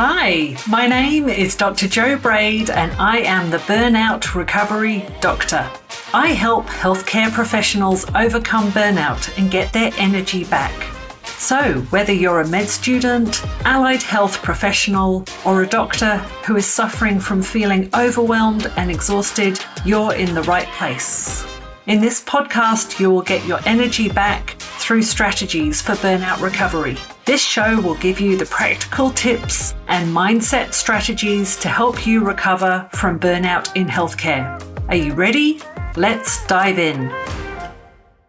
Hi, my name is Dr. Jo Braid, and I am the Burnout Recovery Doctor. I help healthcare professionals overcome burnout and get their energy back. So, whether you're a med student, allied health professional, or a doctor who is suffering from feeling overwhelmed and exhausted, you're in the right place. In this podcast, you will get your energy back through strategies for burnout recovery. This show will give you the practical tips and mindset strategies to help you recover from burnout in healthcare. Are you ready? Let's dive in.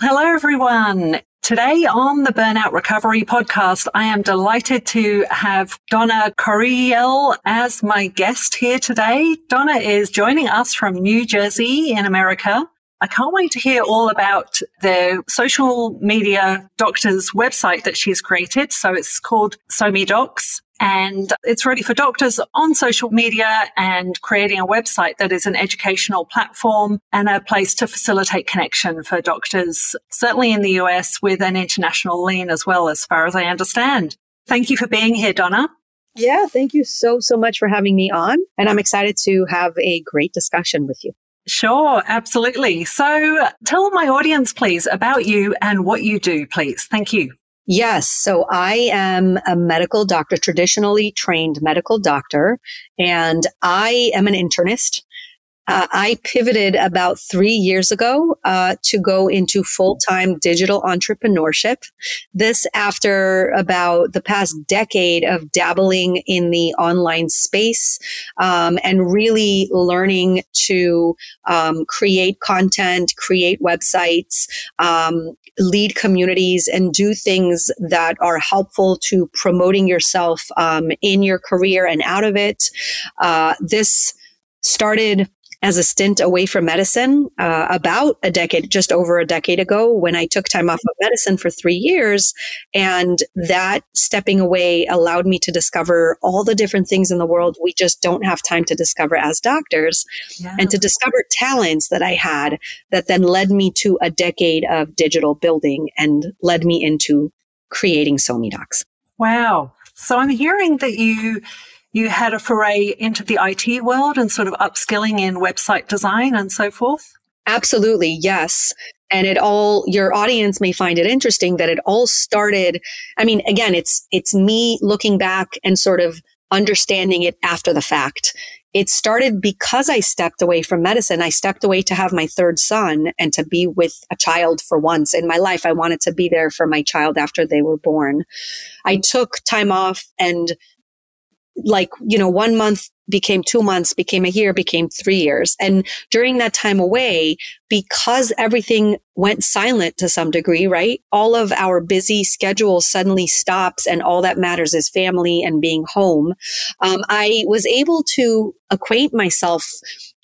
Hello, everyone. Today on the Burnout Recovery podcast, I am delighted to have Dana Corriel as my guest here today. Dana is joining us from New Jersey in America. I can't wait to hear all about the social media doctor's website that she's created. So it's called SoMeDocs and it's ready for doctors on social media and creating a website that is an educational platform and a place to facilitate connection for doctors, certainly in the US with an international lean as well, as far as I understand. Thank you for being here, Dana. Yeah, thank you so, so much for having me on. And I'm excited to have a great discussion with you. Sure, absolutely. So tell my audience, please, about you and what you do, please. Thank you. Yes. So I am a medical doctor, traditionally trained medical doctor, and I am an internist. Uh, I pivoted about three years ago uh, to go into full time digital entrepreneurship. This after about the past decade of dabbling in the online space um, and really learning to um, create content, create websites, um, lead communities, and do things that are helpful to promoting yourself um, in your career and out of it. Uh, this started as a stint away from medicine uh, about a decade, just over a decade ago, when I took time off of medicine for three years. And that stepping away allowed me to discover all the different things in the world we just don't have time to discover as doctors yeah. and to discover talents that I had that then led me to a decade of digital building and led me into creating SoMeDocs. Wow. So I'm hearing that you you had a foray into the IT world and sort of upskilling in website design and so forth? Absolutely, yes. And it all your audience may find it interesting that it all started I mean again it's it's me looking back and sort of understanding it after the fact. It started because I stepped away from medicine. I stepped away to have my third son and to be with a child for once in my life. I wanted to be there for my child after they were born. I took time off and like, you know, one month became two months, became a year, became three years. And during that time away, because everything went silent to some degree, right? All of our busy schedule suddenly stops and all that matters is family and being home. Um, I was able to acquaint myself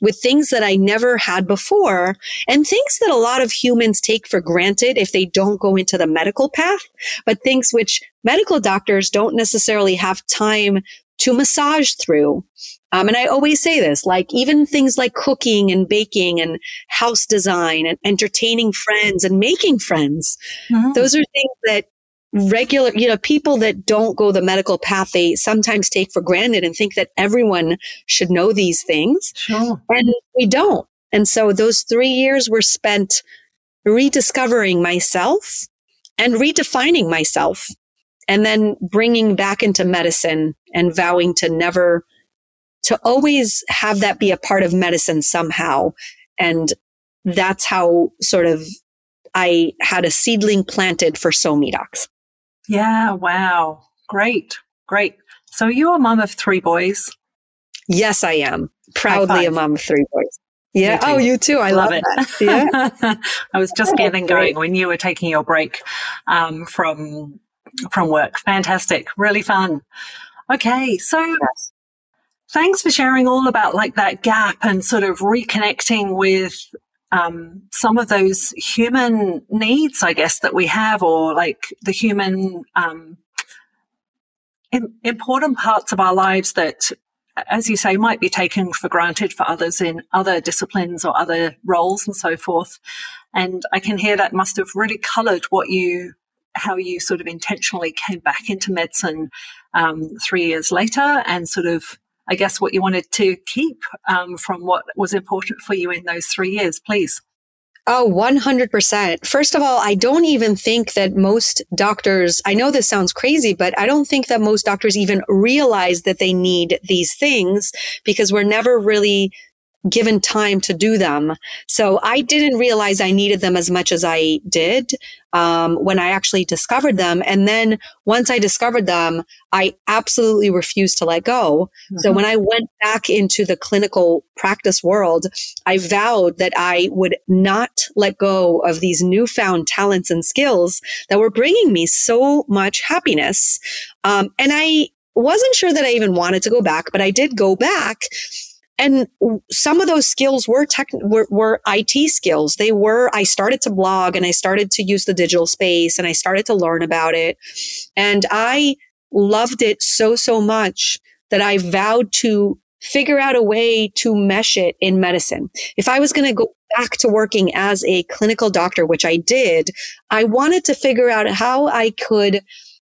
with things that I never had before and things that a lot of humans take for granted if they don't go into the medical path, but things which medical doctors don't necessarily have time to massage through. Um, and I always say this, like even things like cooking and baking and house design and entertaining friends and making friends. Mm-hmm. Those are things that regular, you know, people that don't go the medical path, they sometimes take for granted and think that everyone should know these things. Sure. And we don't. And so those three years were spent rediscovering myself and redefining myself and then bringing back into medicine and vowing to never to always have that be a part of medicine somehow and that's how sort of i had a seedling planted for SoMeDocs yeah wow great great so you're a mom of three boys yes i am proudly a mom of three boys yeah. Oh, you too. I love, love it. That. Yeah. I was just getting going when you were taking your break um, from from work. Fantastic. Really fun. Okay. So yes. thanks for sharing all about like that gap and sort of reconnecting with um, some of those human needs, I guess, that we have, or like the human um, in, important parts of our lives that, as you say, might be taken for granted for others in other disciplines or other roles and so forth. And I can hear that must have really colored what you how you sort of intentionally came back into medicine um, three years later and sort of, I guess, what you wanted to keep um, from what was important for you in those three years, please. Oh, 100%. First of all, I don't even think that most doctors, I know this sounds crazy, but I don't think that most doctors even realize that they need these things because we're never really given time to do them. So I didn't realize I needed them as much as I did um, when I actually discovered them. And then once I discovered them, I absolutely refused to let go. Mm-hmm. So when I went back into the clinical practice world, I vowed that I would not let go of these newfound talents and skills that were bringing me so much happiness. Um, and I wasn't sure that I even wanted to go back, but I did go back and some of those skills were tech were, were IT skills. They were, I started to blog and I started to use the digital space and I started to learn about it. And I loved it so, so much that I vowed to figure out a way to mesh it in medicine. If I was going to go back to working as a clinical doctor, which I did, I wanted to figure out how I could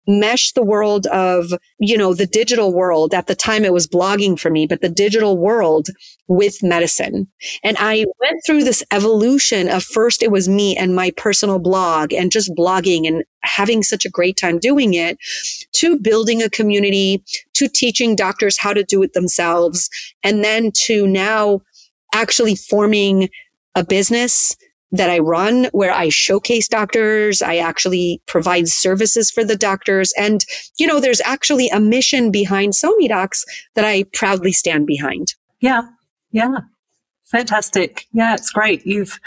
mesh the world of, you know, the digital world. At the time it was blogging for me, but the digital world with medicine. And I went through this evolution of first it was me and my personal blog and just blogging and having such a great time doing it to building a community, to teaching doctors how to do it themselves. And then to now actually forming a business that I run where I showcase doctors. I actually provide services for the doctors. And, you know, there's actually a mission behind SoMeDocs that I proudly stand behind. Yeah. Yeah. Fantastic. Yeah, it's great. You've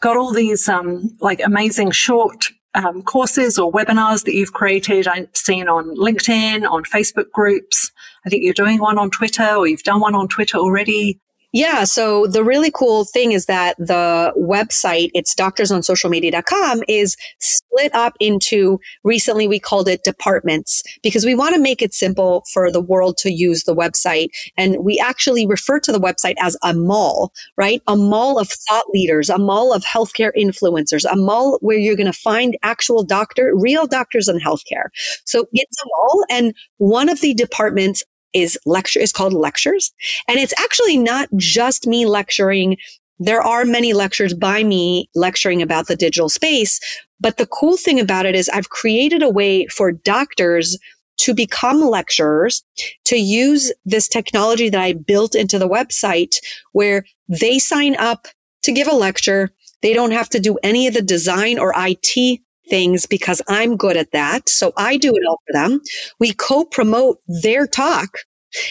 got all these um, like amazing short um, courses or webinars that you've created. I've seen on LinkedIn, on Facebook groups. I think you're doing one on Twitter or you've done one on Twitter already. Yeah. So the really cool thing is that the website, it's doctorsonsocialmedia.com is split up into recently we called it departments because we want to make it simple for the world to use the website. And we actually refer to the website as a mall, right? A mall of thought leaders, a mall of healthcare influencers, a mall where you're going to find actual doctor, real doctors in healthcare. So it's a mall. And one of the departments is lecture is called lectures. And it's actually not just me lecturing. There are many lectures by me lecturing about the digital space. But the cool thing about it is I've created a way for doctors to become lecturers, to use this technology that I built into the website where they sign up to give a lecture. They don't have to do any of the design or IT things because I'm good at that. So I do it all for them. We co-promote their talk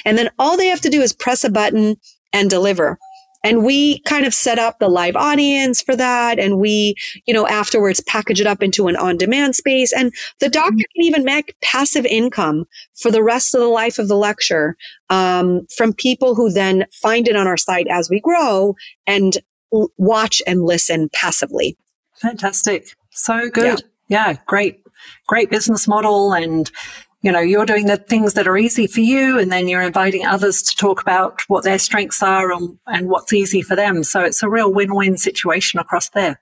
and then all they have to do is press a button and deliver. And we kind of set up the live audience for that. And we, you know, afterwards package it up into an on demand space. And the doctor can even make passive income for the rest of the life of the lecture um, from people who then find it on our site as we grow and l- watch and listen passively. Fantastic. So good. Yeah. yeah, great. Great business model. And, you know, you're doing the things that are easy for you and then you're inviting others to talk about what their strengths are and, and what's easy for them. So it's a real win-win situation across there.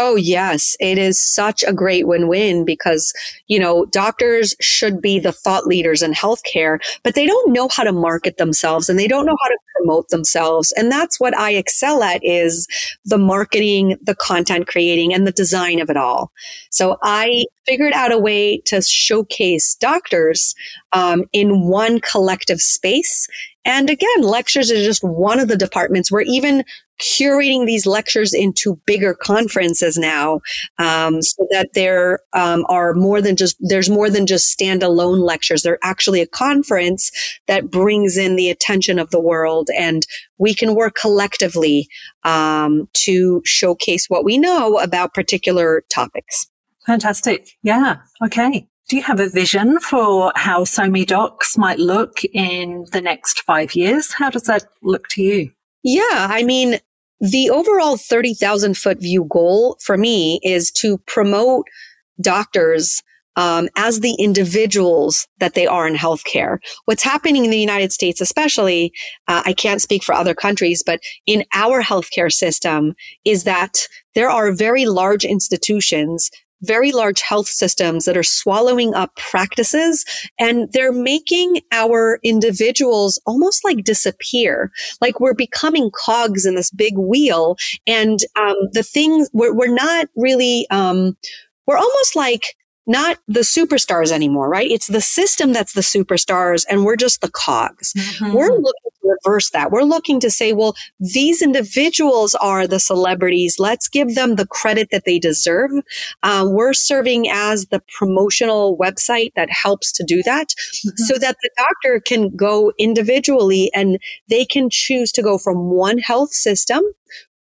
Oh, yes. It is such a great win-win because, you know, doctors should be the thought leaders in healthcare, but they don't know how to market themselves and they don't know how to promote themselves. And that's what I excel at is the marketing, the content creating and the design of it all. So I figured out a way to showcase doctors um, in one collective space and again, lectures are just one of the departments. We're even curating these lectures into bigger conferences now, um, so that there um, are more than just there's more than just standalone lectures. They're actually a conference that brings in the attention of the world, and we can work collectively um, to showcase what we know about particular topics. Fantastic. Yeah. Okay. Do you have a vision for how SoMeDocs might look in the next five years? How does that look to you? Yeah, I mean, the overall 30,000 foot view goal for me is to promote doctors um, as the individuals that they are in healthcare. What's happening in the United States, especially, uh, I can't speak for other countries, but in our healthcare system is that there are very large institutions very large health systems that are swallowing up practices and they're making our individuals almost like disappear. Like we're becoming cogs in this big wheel and um, the things we're, we're not really um, we're almost like not the superstars anymore, right? It's the system that's the superstars and we're just the cogs. Mm-hmm. We're looking to reverse that. We're looking to say, well, these individuals are the celebrities. Let's give them the credit that they deserve. Uh, we're serving as the promotional website that helps to do that mm-hmm. so that the doctor can go individually and they can choose to go from one health system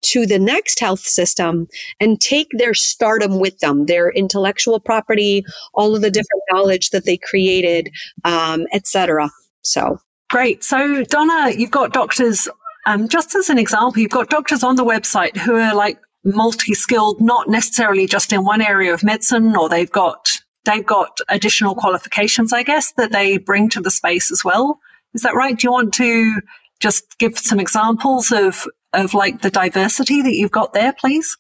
to the next health system and take their stardom with them, their intellectual property, all of the different knowledge that they created, um, etc. So great. So Dana, you've got doctors. Um, just as an example, you've got doctors on the website who are like multi-skilled, not necessarily just in one area of medicine, or they've got they've got additional qualifications, I guess, that they bring to the space as well. Is that right? Do you want to just give some examples of of like the diversity that you've got there, please?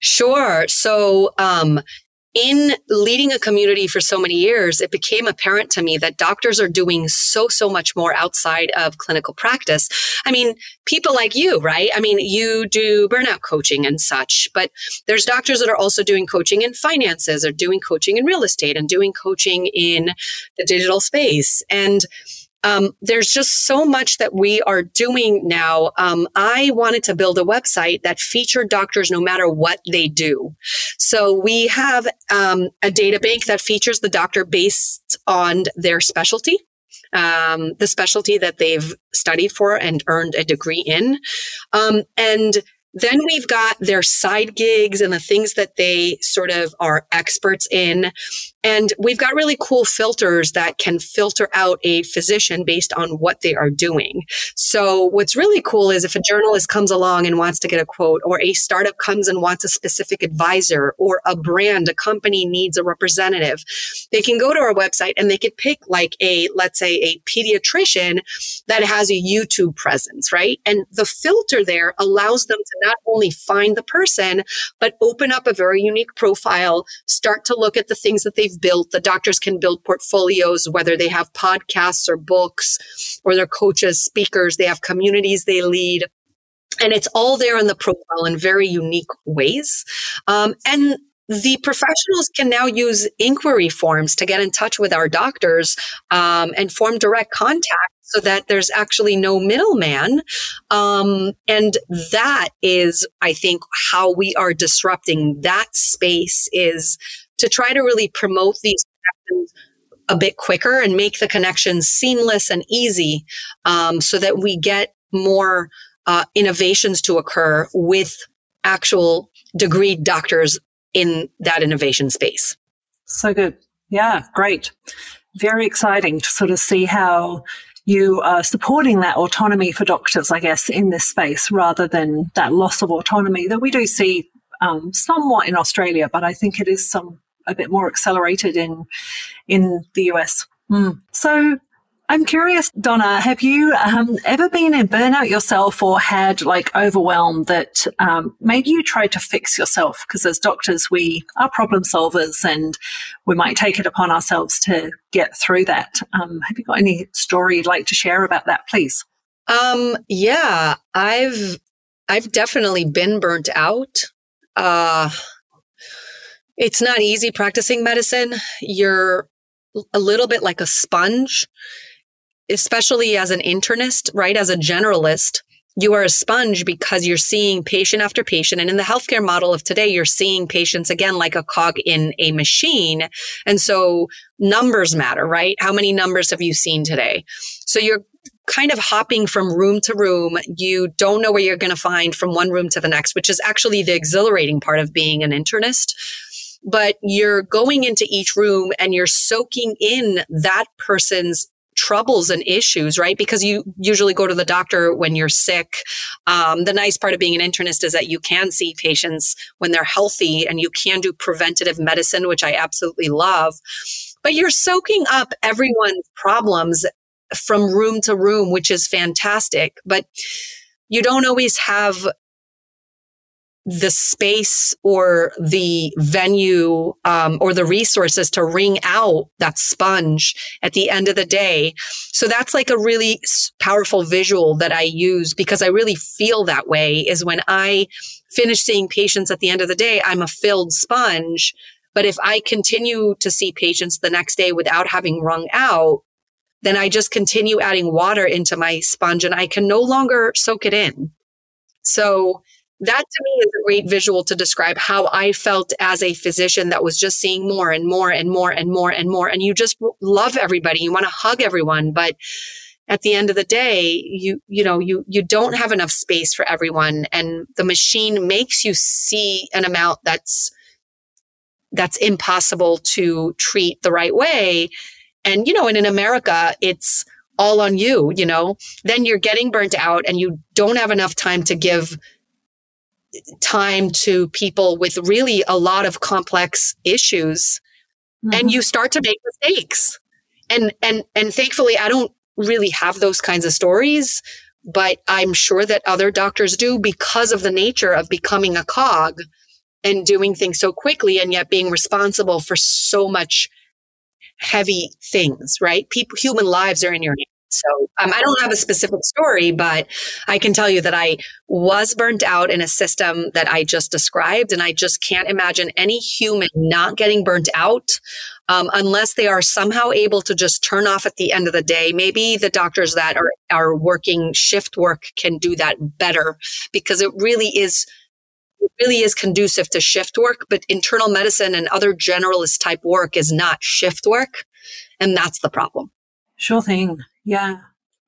Sure. So, um, in leading a community for so many years, it became apparent to me that doctors are doing so, so much more outside of clinical practice. I mean, people like you, right? I mean, you do burnout coaching and such, but there's doctors that are also doing coaching in finances or doing coaching in real estate and doing coaching in the digital space. And um, there's just so much that we are doing now. Um, I wanted to build a website that featured doctors no matter what they do. So we have um, a data bank that features the doctor based on their specialty. Um, the specialty that they've studied for and earned a degree in. Um, and then we've got their side gigs and the things that they sort of are experts in. And we've got really cool filters that can filter out a physician based on what they are doing. So what's really cool is if a journalist comes along and wants to get a quote or a startup comes and wants a specific advisor or a brand, a company needs a representative, they can go to our website and they could pick like a, let's say a pediatrician that has a YouTube presence, right? And the filter there allows them to not only find the person, but open up a very unique profile, start to look at the things that they've built. The doctors can build portfolios, whether they have podcasts or books or they're coaches, speakers, they have communities they lead. And it's all there in the profile in very unique ways. Um, and the professionals can now use inquiry forms to get in touch with our doctors um, and form direct contact so that there's actually no middleman. Um, and that is, I think, how we are disrupting that space is to try to really promote these connections a bit quicker and make the connections seamless and easy um, so that we get more uh, innovations to occur with actual degree doctors in that innovation space. So good. Yeah, great. Very exciting to sort of see how you are supporting that autonomy for doctors, I guess, in this space rather than that loss of autonomy that we do see um, somewhat in Australia, but I think it is some a bit more accelerated in in the US. Mm. So I'm curious, Dana, have you um, ever been in burnout yourself or had like overwhelm that um, maybe you tried to fix yourself? Because as doctors, we are problem solvers and we might take it upon ourselves to get through that. Um, have you got any story you'd like to share about that, please? Um, yeah, I've I've definitely been burnt out. Uh, it's not easy practicing medicine. You're a little bit like a sponge especially as an internist, right? As a generalist, you are a sponge because you're seeing patient after patient. And in the healthcare model of today, you're seeing patients again like a cog in a machine. And so numbers matter, right? How many numbers have you seen today? So you're kind of hopping from room to room. You don't know where you're going to find from one room to the next, which is actually the exhilarating part of being an internist but you're going into each room and you're soaking in that person's troubles and issues, right? Because you usually go to the doctor when you're sick. Um, the nice part of being an internist is that you can see patients when they're healthy and you can do preventative medicine, which I absolutely love. But you're soaking up everyone's problems from room to room, which is fantastic. But you don't always have the space or the venue um, or the resources to wring out that sponge at the end of the day. So that's like a really powerful visual that I use because I really feel that way is when I finish seeing patients at the end of the day, I'm a filled sponge. But if I continue to see patients the next day without having wrung out, then I just continue adding water into my sponge and I can no longer soak it in. So that to me is a great visual to describe how I felt as a physician that was just seeing more and more and more and more and more. And you just love everybody. You want to hug everyone. But at the end of the day, you, you know, you, you don't have enough space for everyone. And the machine makes you see an amount that's, that's impossible to treat the right way. And, you know, and in America, it's all on you, you know, then you're getting burnt out and you don't have enough time to give time to people with really a lot of complex issues mm-hmm. and you start to make mistakes and and and thankfully i don't really have those kinds of stories but i'm sure that other doctors do because of the nature of becoming a cog and doing things so quickly and yet being responsible for so much heavy things right people human lives are in your hands so um, I don't have a specific story, but I can tell you that I was burnt out in a system that I just described. And I just can't imagine any human not getting burnt out um, unless they are somehow able to just turn off at the end of the day. Maybe the doctors that are, are working shift work can do that better because it really is it really is conducive to shift work, but internal medicine and other generalist type work is not shift work. And that's the problem. Sure thing. Yeah.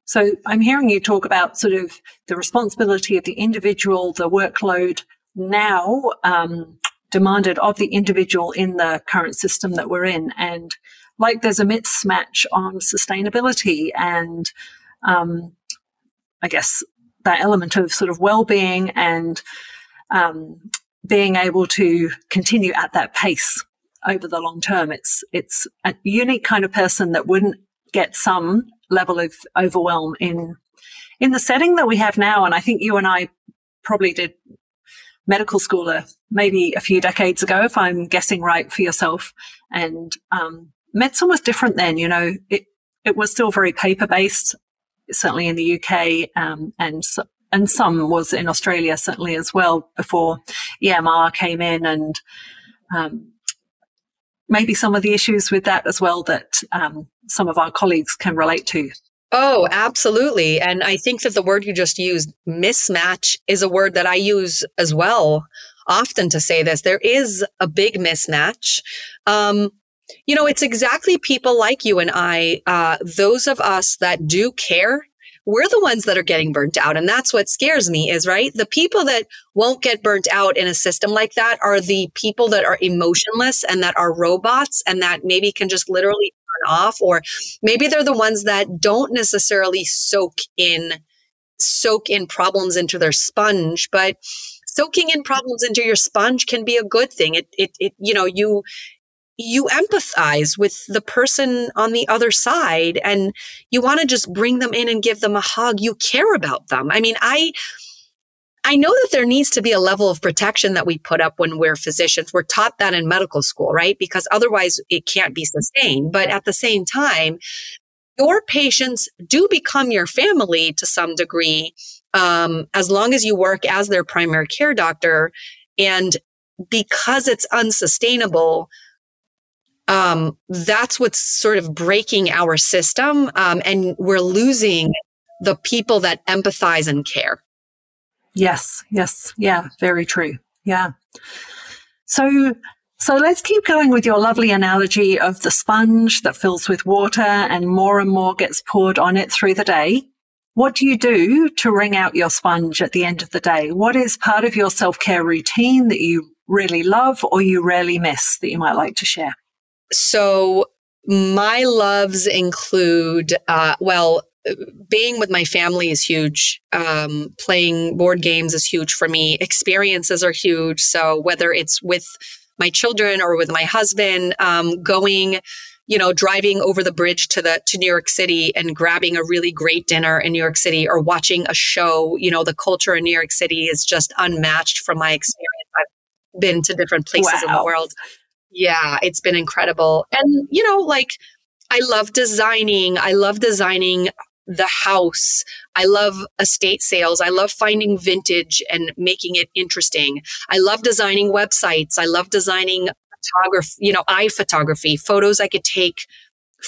So I'm hearing you talk about sort of the responsibility of the individual, the workload now um, demanded of the individual in the current system that we're in. And like there's a mismatch on sustainability and um, I guess that element of sort of well-being and um, being able to continue at that pace over the long term. It's it's a unique kind of person that wouldn't get some level of overwhelm in in the setting that we have now. And I think you and I probably did medical school maybe a few decades ago, if I'm guessing right for yourself. And um, medicine was different then. You know, it it was still very paper based, certainly in the UK, um, and and some was in Australia certainly as well before EMR came in and. Um, maybe some of the issues with that as well that um, some of our colleagues can relate to. Oh, absolutely. And I think that the word you just used, mismatch, is a word that I use as well often to say this. There is a big mismatch. Um, you know, it's exactly people like you and I, uh, those of us that do care we're the ones that are getting burnt out. And that's what scares me is right. The people that won't get burnt out in a system like that are the people that are emotionless and that are robots and that maybe can just literally turn off, or maybe they're the ones that don't necessarily soak in, soak in problems into their sponge, but soaking in problems into your sponge can be a good thing. It, it, it, you know, you, you empathize with the person on the other side and you want to just bring them in and give them a hug. You care about them. I mean, I, I know that there needs to be a level of protection that we put up when we're physicians. We're taught that in medical school, right? Because otherwise it can't be sustained. But at the same time, your patients do become your family to some degree, um, as long as you work as their primary care doctor. And because it's unsustainable, um, that's what's sort of breaking our system. Um, and we're losing the people that empathize and care. Yes, yes, yeah, very true. Yeah. So, so let's keep going with your lovely analogy of the sponge that fills with water and more and more gets poured on it through the day. What do you do to wring out your sponge at the end of the day? What is part of your self care routine that you really love or you rarely miss that you might like to share? So my loves include, uh, well, being with my family is huge. Um, playing board games is huge for me. Experiences are huge. So whether it's with my children or with my husband, um, going you know, driving over the bridge to the to New York City and grabbing a really great dinner in New York City or watching a show, you know, the culture in New York City is just unmatched from my experience. I've been to different places wow. in the world. Yeah, it's been incredible. And you know, like I love designing. I love designing the house. I love estate sales. I love finding vintage and making it interesting. I love designing websites. I love designing photography, you know, eye photography, photos I could take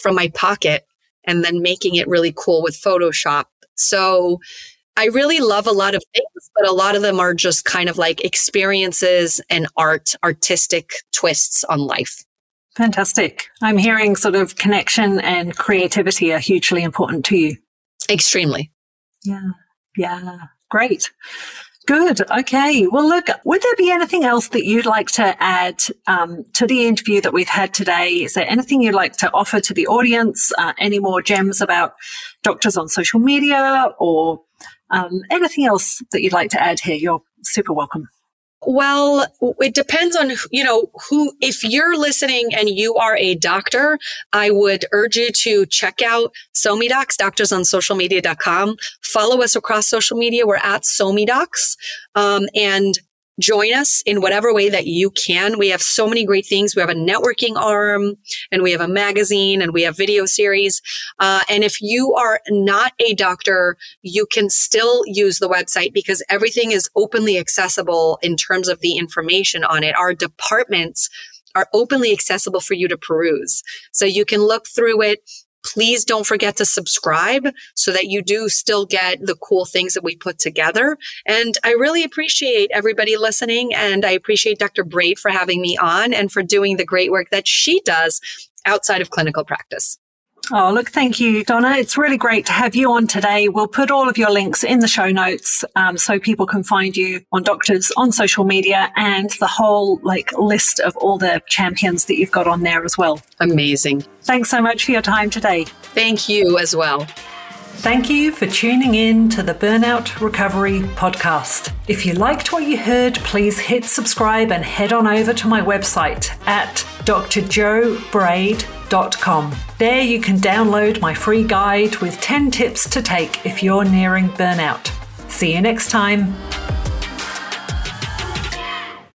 from my pocket and then making it really cool with Photoshop. So I really love a lot of things, but a lot of them are just kind of like experiences and art, artistic twists on life. Fantastic. I'm hearing sort of connection and creativity are hugely important to you. Extremely. Yeah. Yeah. Great. Good. Okay. Well, look, would there be anything else that you'd like to add um, to the interview that we've had today? Is there anything you'd like to offer to the audience? Uh, any more gems about doctors on social media or um, anything else that you'd like to add here? You're super welcome. Well, it depends on, you know, who, if you're listening and you are a doctor, I would urge you to check out SoMeDocs, doctorssocialmedia.com. Follow us across social media. We're at SoMeDocs. Um, and join us in whatever way that you can. We have so many great things. We have a networking arm and we have a magazine and we have video series. Uh, and if you are not a doctor, you can still use the website because everything is openly accessible in terms of the information on it. Our departments are openly accessible for you to peruse. So you can look through it. Please don't forget to subscribe so that you do still get the cool things that we put together. And I really appreciate everybody listening. And I appreciate Dr. Braid for having me on and for doing the great work that she does outside of clinical practice. Oh, look, thank you, Dana. It's really great to have you on today. We'll put all of your links in the show notes um, so people can find you on doctors on social media and the whole like list of all the champions that you've got on there as well. Amazing. Thanks so much for your time today. Thank you as well. Thank you for tuning in to the Burnout Recovery Podcast. If you liked what you heard, please hit subscribe and head on over to my website at drjobraid.com. There you can download my free guide with 10 tips to take if you're nearing burnout. See you next time.